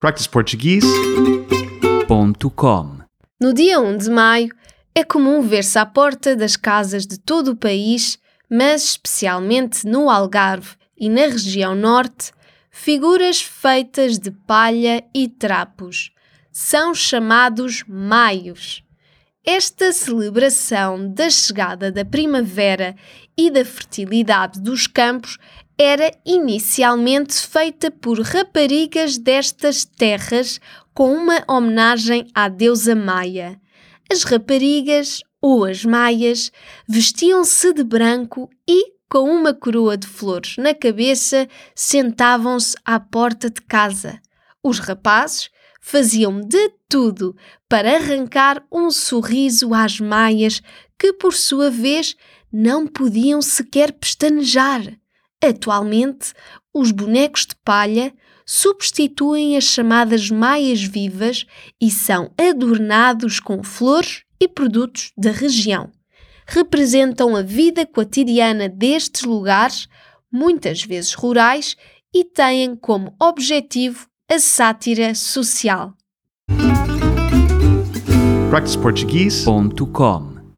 practiceportuguese.com No dia 1 de maio, é comum ver-se à porta das casas de todo o país, mas especialmente no Algarve e na região norte, figuras feitas de palha e trapos. São chamados maios. Esta celebração da chegada da primavera e da fertilidade dos campos era inicialmente feita por raparigas destas terras com uma homenagem à deusa Maia. As raparigas, ou as maias, vestiam-se de branco e, com uma coroa de flores na cabeça, sentavam-se à porta de casa. Os rapazes faziam de tudo para arrancar um sorriso às maias que, por sua vez, não podiam sequer pestanejar. Atualmente, os bonecos de palha substituem as chamadas maias vivas e são adornados com flores e produtos da região. Representam a vida cotidiana destes lugares, muitas vezes rurais, e têm como objetivo a sátira social. practiceportuguese.com